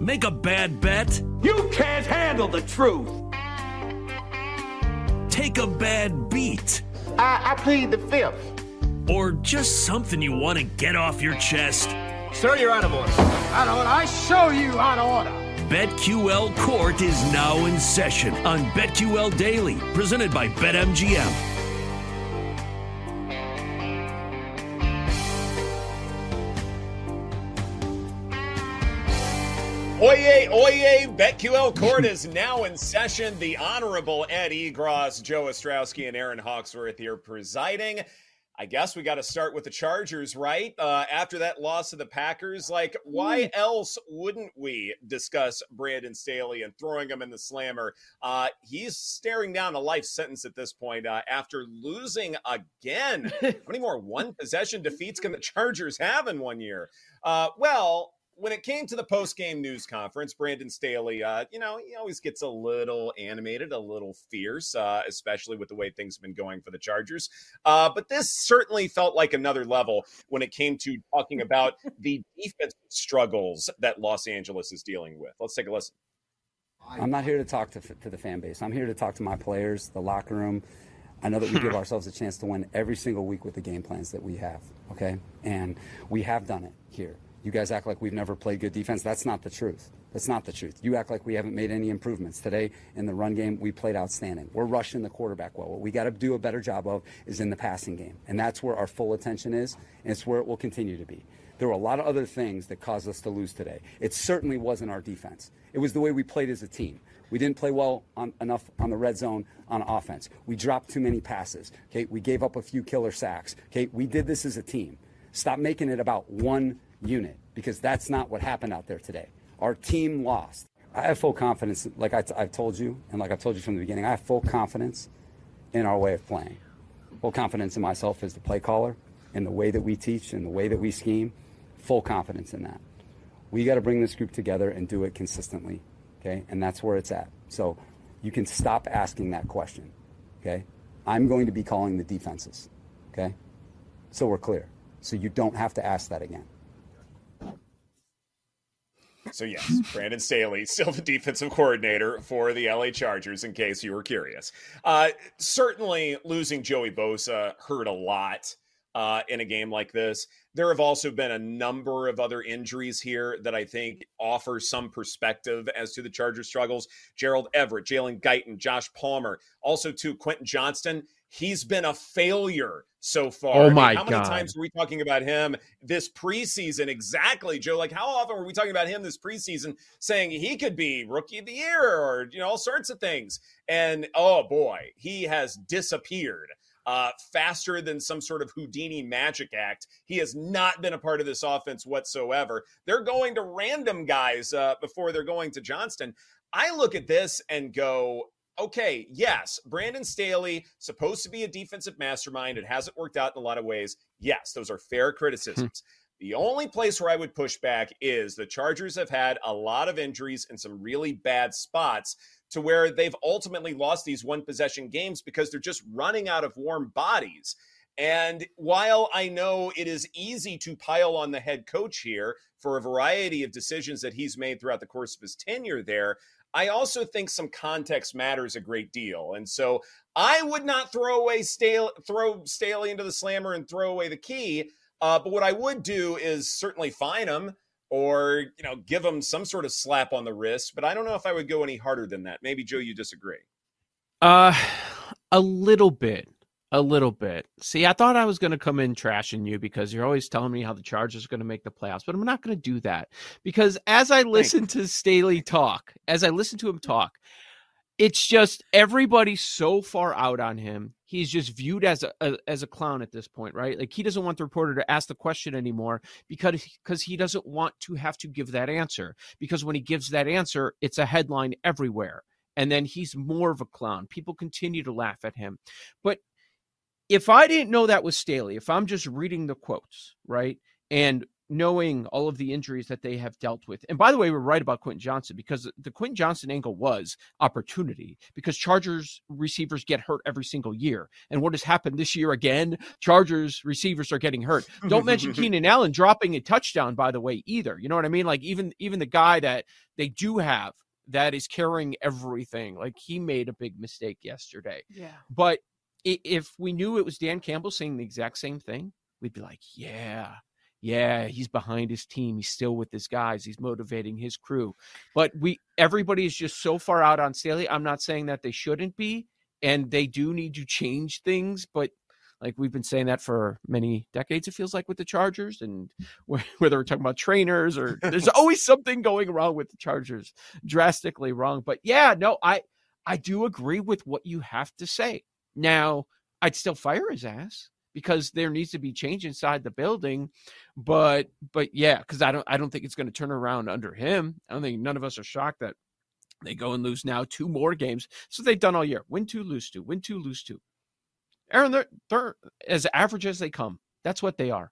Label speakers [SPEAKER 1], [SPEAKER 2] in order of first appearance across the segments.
[SPEAKER 1] Make a bad bet?
[SPEAKER 2] You can't handle the truth.
[SPEAKER 1] Take a bad beat?
[SPEAKER 2] I, I plead the fifth.
[SPEAKER 1] Or just something you want to get off your chest?
[SPEAKER 2] Sir, you're out of order. Out of order. I show you out of order.
[SPEAKER 1] BetQL Court is now in session on BetQL Daily, presented by BetMGM.
[SPEAKER 3] Oye, oye, BetQL Court is now in session. The Honorable Ed Egros, Joe Ostrowski, and Erin Hawksworth here presiding. I guess we got to start with the Chargers, right? Uh, after that loss to the Packers, like, why else wouldn't we discuss Brandon Staley and throwing him in the slammer? Uh, he's staring down a life sentence at this point uh, after losing again. How many more one possession defeats can the Chargers have in one year? Uh, well, when it came to the post game news conference, Brandon Staley, uh, you know, he always gets a little animated, a little fierce, uh, especially with the way things have been going for the Chargers. Uh, but this certainly felt like another level when it came to talking about the defense struggles that Los Angeles is dealing with. Let's take a listen.
[SPEAKER 4] I'm not here to talk to, to the fan base. I'm here to talk to my players, the locker room. I know that we give ourselves a chance to win every single week with the game plans that we have. Okay, and we have done it here. You guys act like we've never played good defense. That's not the truth. That's not the truth. You act like we haven't made any improvements. Today, in the run game, we played outstanding. We're rushing the quarterback well. What we got to do a better job of is in the passing game. And that's where our full attention is, and it's where it will continue to be. There were a lot of other things that caused us to lose today. It certainly wasn't our defense, it was the way we played as a team. We didn't play well on, enough on the red zone on offense. We dropped too many passes. Okay, we gave up a few killer sacks. Okay, we did this as a team. Stop making it about one unit because that's not what happened out there today. Our team lost. I have full confidence, like I t- I've told you, and like I've told you from the beginning, I have full confidence in our way of playing. Full confidence in myself as the play caller, in the way that we teach, and the way that we scheme. Full confidence in that. We got to bring this group together and do it consistently, okay? And that's where it's at. So you can stop asking that question, okay? I'm going to be calling the defenses, okay? So we're clear. So you don't have to ask that again.
[SPEAKER 3] So yes, Brandon Staley, still the defensive coordinator for the LA Chargers, in case you were curious. Uh, certainly, losing Joey Bosa hurt a lot uh, in a game like this. There have also been a number of other injuries here that I think offer some perspective as to the Chargers' struggles. Gerald Everett, Jalen Guyton, Josh Palmer, also to Quentin Johnston he's been a failure so far.
[SPEAKER 5] Oh my
[SPEAKER 3] I mean, how
[SPEAKER 5] God.
[SPEAKER 3] many times were we talking about him this preseason? Exactly, Joe. Like how often were we talking about him this preseason, saying he could be rookie of the year or you know all sorts of things? And oh boy, he has disappeared. Uh, faster than some sort of Houdini magic act. He has not been a part of this offense whatsoever. They're going to random guys uh, before they're going to Johnston. I look at this and go, okay, yes, Brandon Staley, supposed to be a defensive mastermind. It hasn't worked out in a lot of ways. Yes, those are fair hmm. criticisms. The only place where I would push back is the Chargers have had a lot of injuries in some really bad spots to where they've ultimately lost these one possession games because they're just running out of warm bodies. And while I know it is easy to pile on the head coach here for a variety of decisions that he's made throughout the course of his tenure there, I also think some context matters a great deal. And so I would not throw away Staley, throw Staley into the slammer and throw away the key. Uh, but what I would do is certainly fine him or you know give him some sort of slap on the wrist. But I don't know if I would go any harder than that. Maybe Joe, you disagree.
[SPEAKER 5] Uh, a little bit. A little bit. See, I thought I was going to come in trashing you because you're always telling me how the Chargers are going to make the playoffs, but I'm not going to do that because as I listen to Staley talk, as I listen to him talk, it's just everybody's so far out on him. He's just viewed as a, a, as a clown at this point, right? Like he doesn't want the reporter to ask the question anymore because because he doesn't want to have to give that answer because when he gives that answer, it's a headline everywhere. And then he's more of a clown. People continue to laugh at him. But if I didn't know that was Staley, if I'm just reading the quotes, right? And knowing all of the injuries that they have dealt with. And by the way, we're right about Quentin Johnston because the Quentin Johnston angle was opportunity because Chargers receivers get hurt every single year. And what has happened this year again? Chargers receivers are getting hurt. Don't mention Keenan Allen dropping a touchdown, by the way, either. You know what I mean? Like even even the guy that they do have that is carrying everything, like he made a big mistake yesterday.
[SPEAKER 6] Yeah.
[SPEAKER 5] But if we knew it was Dan Campbell saying the exact same thing, we'd be like, yeah, yeah, he's behind his team. He's still with his guys. He's motivating his crew. But we everybody is just so far out on Staley. I'm not saying that they shouldn't be, and they do need to change things, but like we've been saying that for many decades, it feels like with the Chargers, and whether we're talking about trainers or there's always something going wrong with the Chargers, drastically wrong. But yeah, no, I I do agree with what you have to say. Now, I'd still fire his ass because there needs to be change inside the building. But but yeah, because I don't I don't think it's going to turn around under him. I don't think none of us are shocked that they go and lose now two more games. So they've done all year. Win two, lose two, win two, lose two. Erin, they're they're as average as they come. That's what they are.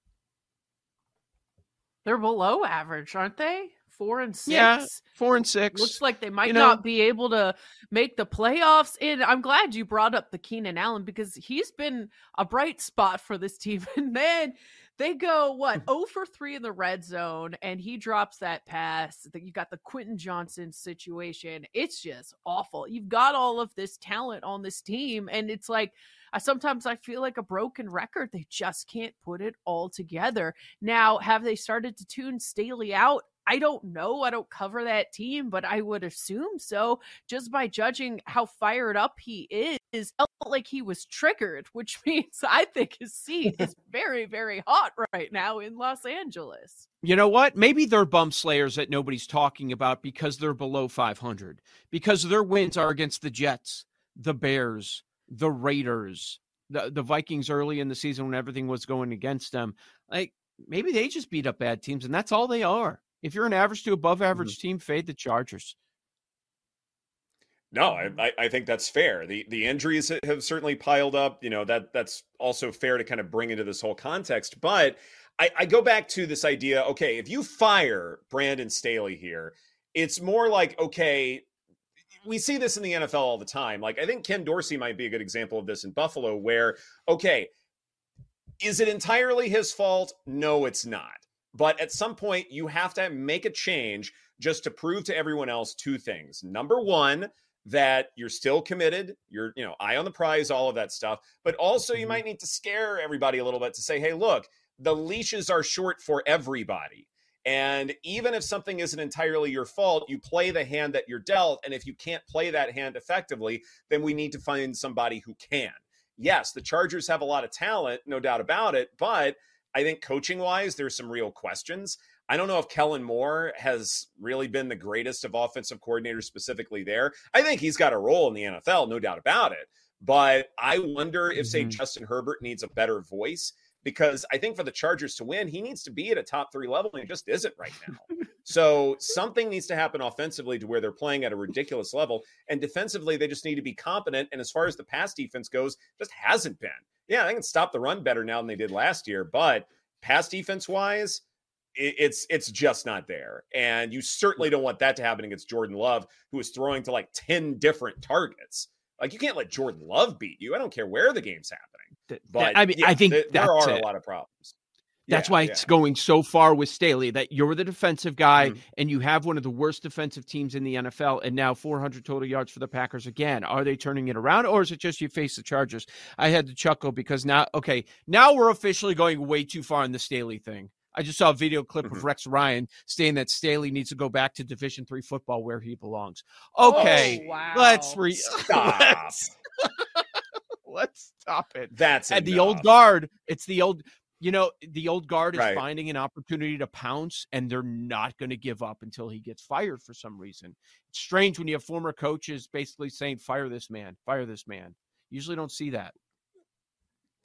[SPEAKER 6] They're below average, aren't they? Four and six.
[SPEAKER 5] Yeah, four and six.
[SPEAKER 6] Looks like they might
[SPEAKER 5] you
[SPEAKER 6] not be able to make the playoffs. And I'm glad you brought up the Keenan Allen because he's been a bright spot for this team. And then they go what 0 for 3 in the red zone and he drops that pass that you got the Quentin Johnston situation it's just awful you've got all of this talent on this team and it's like I sometimes I feel like a broken record. They just can't put it all together. Now, have they started to tune Staley out? I don't know. I don't cover that team, but I would assume so just by judging how fired up he is. Felt like he was triggered, which means I think his seat is very, very hot right now in Los Angeles.
[SPEAKER 5] You know what? Maybe they're bum slayers that nobody's talking about because they're below 500, because their wins are against the Jets, the Bears, the Raiders, the, the Vikings early in the season when everything was going against them. Like maybe they just beat up bad teams, and that's all they are. If you're an average to above average mm-hmm. team, fade the Chargers.
[SPEAKER 3] No, I, I think that's fair. The the injuries have certainly piled up. You know that that's also fair to kind of bring into this whole context. But I, I go back to this idea. Okay, if you fire Brandon Staley here, it's more like okay, we see this in the NFL all the time. Like I think Ken Dorsey might be a good example of this in Buffalo, where okay, is it entirely his fault? No, it's not. But at some point, you have to make a change just to prove to everyone else two things. Number one, that you're still committed, you're, you know, eye on the prize, all of that stuff. But also, you mm-hmm. might need to scare everybody a little bit to say, hey, look, the leashes are short for everybody. And even if something isn't entirely your fault, you play the hand that you're dealt. And if you can't play that hand effectively, then we need to find somebody who can. Yes, the Chargers have a lot of talent, no doubt about it. But I think coaching wise, there's some real questions. I don't know if Kellen Moore has really been the greatest of offensive coordinators specifically there. I think he's got a role in the NFL, no doubt about it. But I wonder if, say, mm-hmm. Justin Herbert needs a better voice because I think for the Chargers to win, he needs to be at a top three level, and he just isn't right now. so something needs to happen offensively to where they're playing at a ridiculous level, and defensively they just need to be competent. And as far as the pass defense goes, just hasn't been. Yeah, they can stop the run better now than they did last year, but pass defense wise, it's it's just not there. And you certainly don't want that to happen against Jordan Love, who is throwing to like 10 different targets. Like you can't let Jordan Love beat you. I don't care where the game's happening. But
[SPEAKER 5] I mean, yeah, I think
[SPEAKER 3] th- there are it. a lot of problems.
[SPEAKER 5] That's yeah, why it's yeah. going so far with Staley that you're the defensive guy mm-hmm. and you have one of the worst defensive teams in the NFL and now 400 total yards for the Packers again. Are they turning it around or is it just you face the Chargers? I had to chuckle because now, okay, now we're officially going way too far in the Staley thing. I just saw a video clip mm-hmm. of Rex Ryan saying that Staley needs to go back to Division three football where he belongs. Okay,
[SPEAKER 6] oh, wow.
[SPEAKER 5] let's re stop. let's, let's stop it.
[SPEAKER 3] That's it.
[SPEAKER 5] and the old guard. It's the old. You know, the old guard is right. finding an opportunity to pounce, and they're not going to give up until he gets fired for some reason. It's strange when you have former coaches basically saying, "Fire this man, fire this man." Usually, don't see that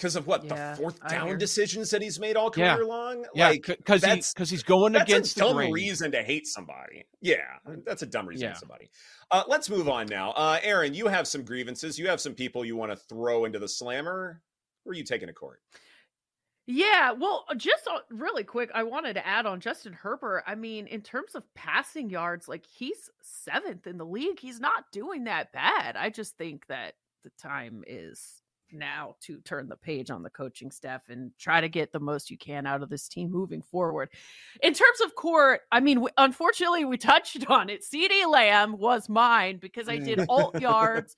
[SPEAKER 3] because of what yeah, the fourth down decisions that he's made all career
[SPEAKER 5] yeah.
[SPEAKER 3] long.
[SPEAKER 5] Yeah, like because he's because he's going
[SPEAKER 3] that's
[SPEAKER 5] against
[SPEAKER 3] a dumb reason to hate somebody. Yeah, that's a dumb reason yeah. to somebody. Uh, let's move on now. Uh, Erin, you have some grievances. You have some people you want to throw into the slammer. Where are you taking to court?
[SPEAKER 6] Yeah, well, uh, just uh, really quick, I wanted to add on Justin Herbert. I mean, in terms of passing yards, like he's seventh in the league. He's not doing that bad. I just think that the time is now to turn the page on the coaching staff and try to get the most you can out of this team moving forward. In terms of court, I mean, unfortunately, we touched on it. CeeDee Lamb was mine because I did alt yards.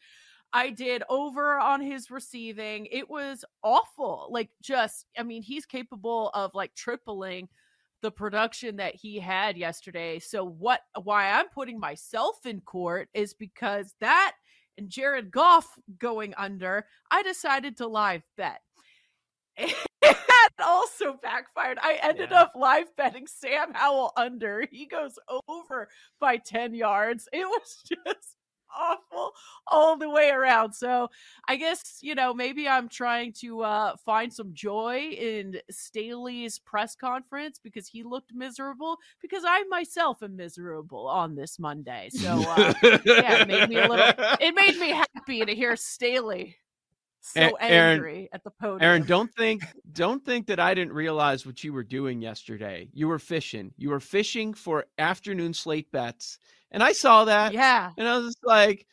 [SPEAKER 6] I did over on his receiving. It was awful. Like, just, I mean, he's capable of like tripling the production that he had yesterday. So, what, why I'm putting myself in court is because that and Jared Goff going under, I decided to live bet. that also backfired. I ended yeah. up live betting Sam Howell under. He goes over by 10 yards. It was just awful all the way around. So I guess, you know, maybe I'm trying to uh, find some joy in Staley's press conference because he looked miserable because I myself am miserable on this Monday. So uh, yeah, it made me a little, it made me happy to hear Staley so Erin, angry at the podium.
[SPEAKER 5] Erin, don't think don't think that I didn't realize what you were doing yesterday. You were fishing. You were fishing for afternoon slate bets and I saw that.
[SPEAKER 6] Yeah.
[SPEAKER 5] And I was just like,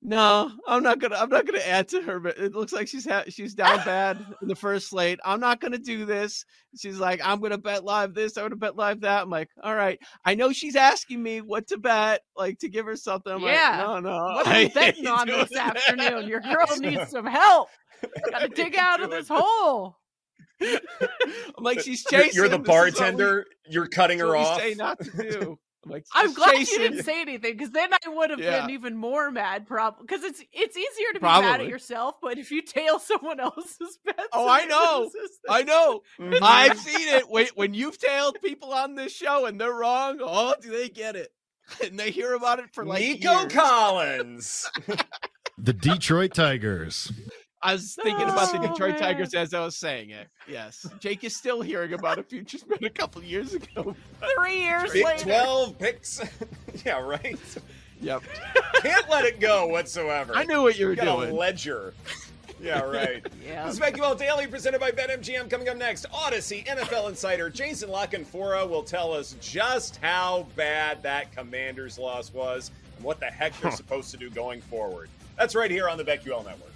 [SPEAKER 5] no, I'm not gonna. I'm not gonna add to her. But it looks like she's ha- she's down bad in the first slate. I'm not gonna do this. She's like, I'm gonna bet live this. I'm gonna bet live that. I'm like, all right. I know she's asking me what to bet, like to give her something. I'm
[SPEAKER 6] yeah.
[SPEAKER 5] Like, no, no.
[SPEAKER 6] What are you betting on this that. afternoon? Your girl needs some help. Gotta dig out of this hole.
[SPEAKER 5] I'm like, she's chasing.
[SPEAKER 3] You're the bartender. We,
[SPEAKER 5] you're
[SPEAKER 3] cutting her off.
[SPEAKER 5] Say not to do.
[SPEAKER 6] I'm like, I'm glad you didn't say anything because then I would have yeah. been even more mad. Probably because it's it's easier to be Probably. mad at yourself, but if you tail someone else's bets,
[SPEAKER 5] oh, I know, I know, mm-hmm. I've seen it. When when you've tailed people on this show and they're wrong, oh, do they get it? And they hear about it for like
[SPEAKER 3] Nico
[SPEAKER 5] years.
[SPEAKER 3] Collins,
[SPEAKER 7] the Detroit Tigers.
[SPEAKER 5] I was thinking about the Detroit oh, Tigers as I was saying it. Yes, Jake is still hearing about it. Future's been a couple years ago.
[SPEAKER 6] Three years
[SPEAKER 3] Big
[SPEAKER 6] later.
[SPEAKER 3] Twelve picks. yeah, right.
[SPEAKER 5] Yep.
[SPEAKER 3] Can't let it go whatsoever.
[SPEAKER 5] I knew what you were
[SPEAKER 3] you
[SPEAKER 5] doing.
[SPEAKER 3] A ledger. Yeah, right. yeah. This is BetQL Daily presented by BetMGM. Coming up next, Audacy NFL Insider Jason La Canfora will tell us just how bad that Commanders loss was and what the heck they're supposed to do going forward. That's right here on the BetQL Network.